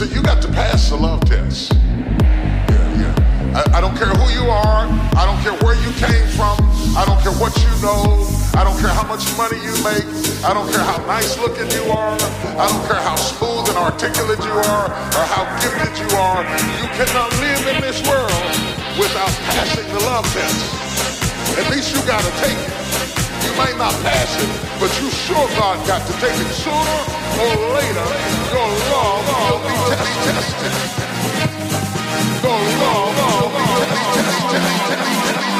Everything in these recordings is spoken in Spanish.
So you got to pass the love test. Yeah, yeah. I, I don't care who you are. I don't care where you came from. I don't care what you know. I don't care how much money you make. I don't care how nice looking you are. I don't care how smooth and articulate you are or how gifted you are. You cannot live in this world without passing the love test. At least you got to take it might not pass it, but you sure God got to take it sooner or later. Your love will be tested. Your love will be tested.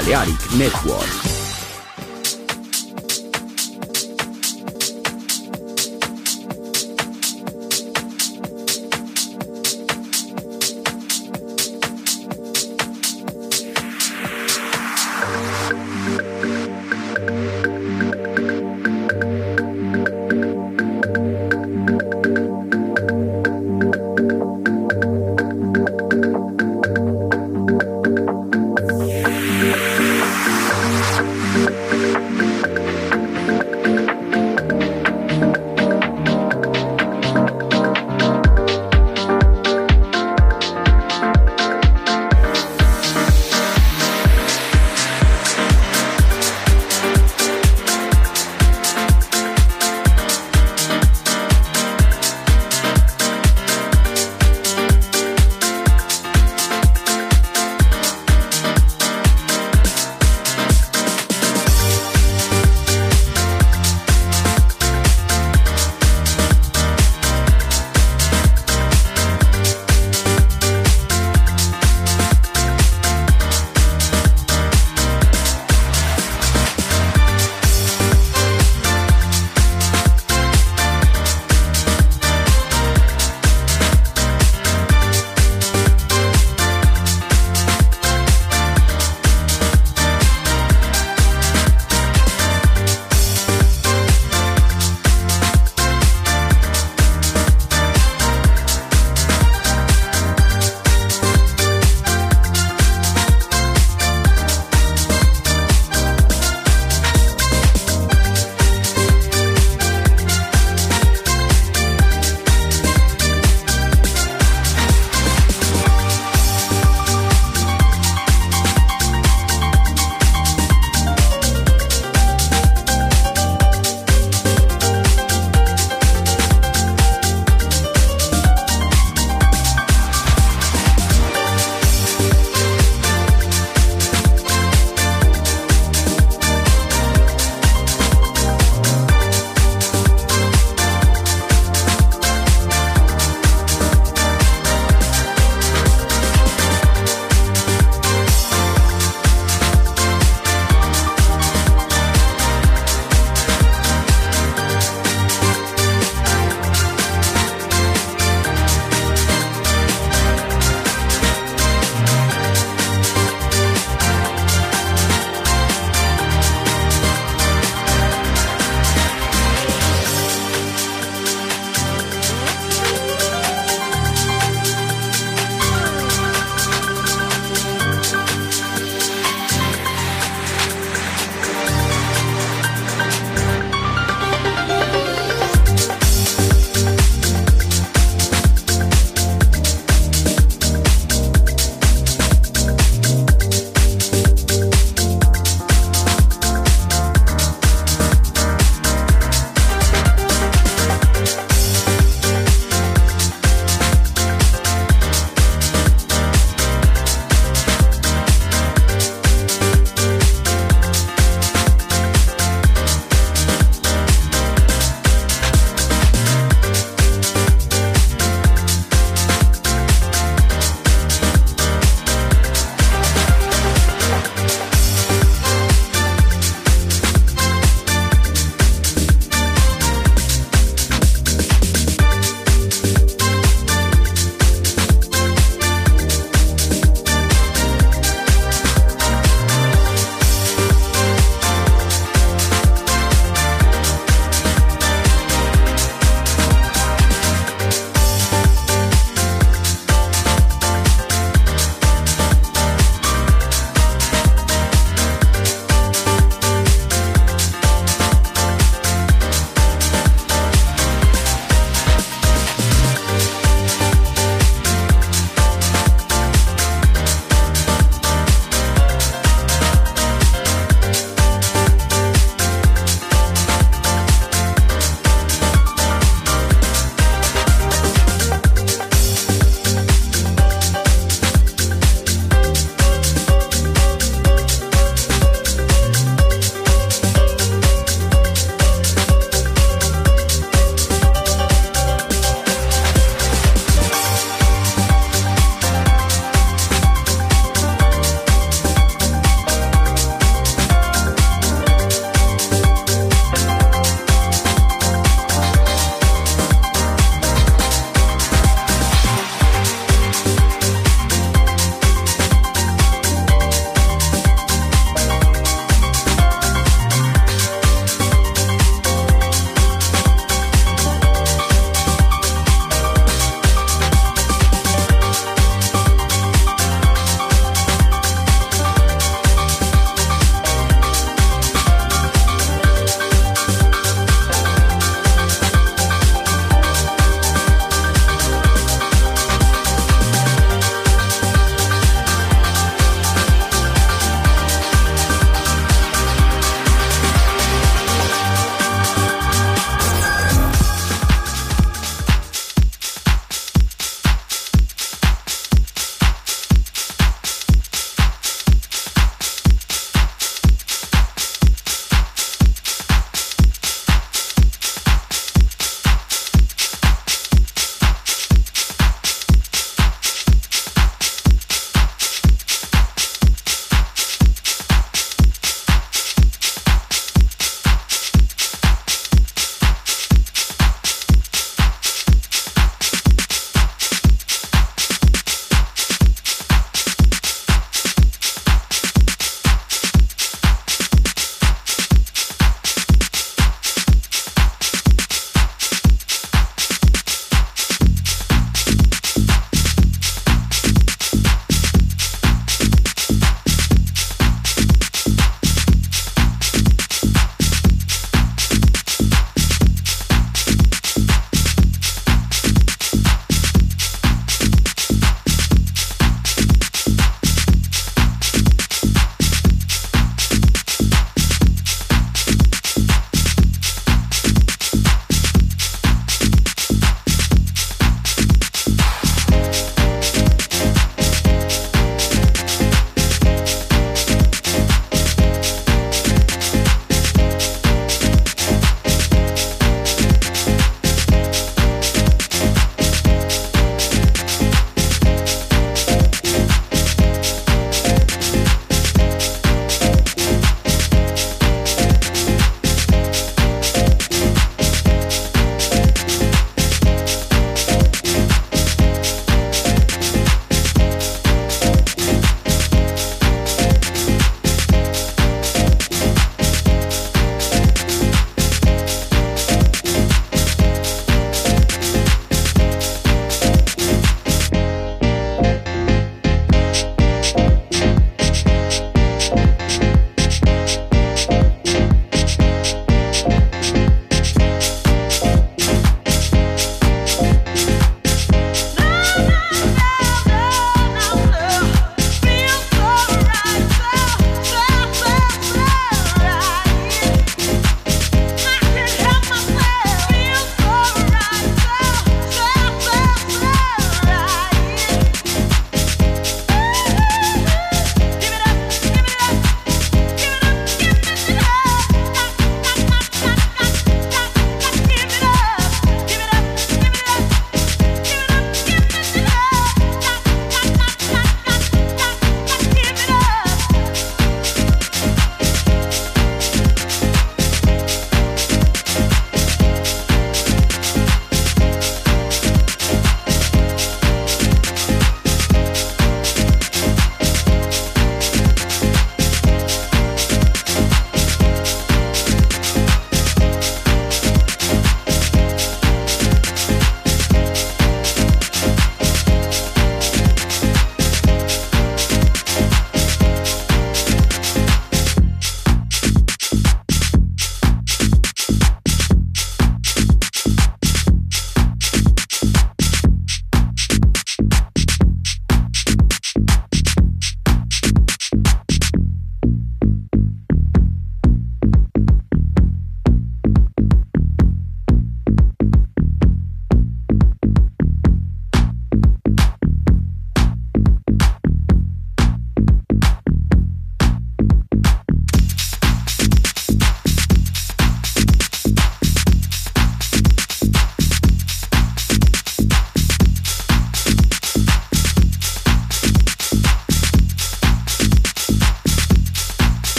Balearic Network.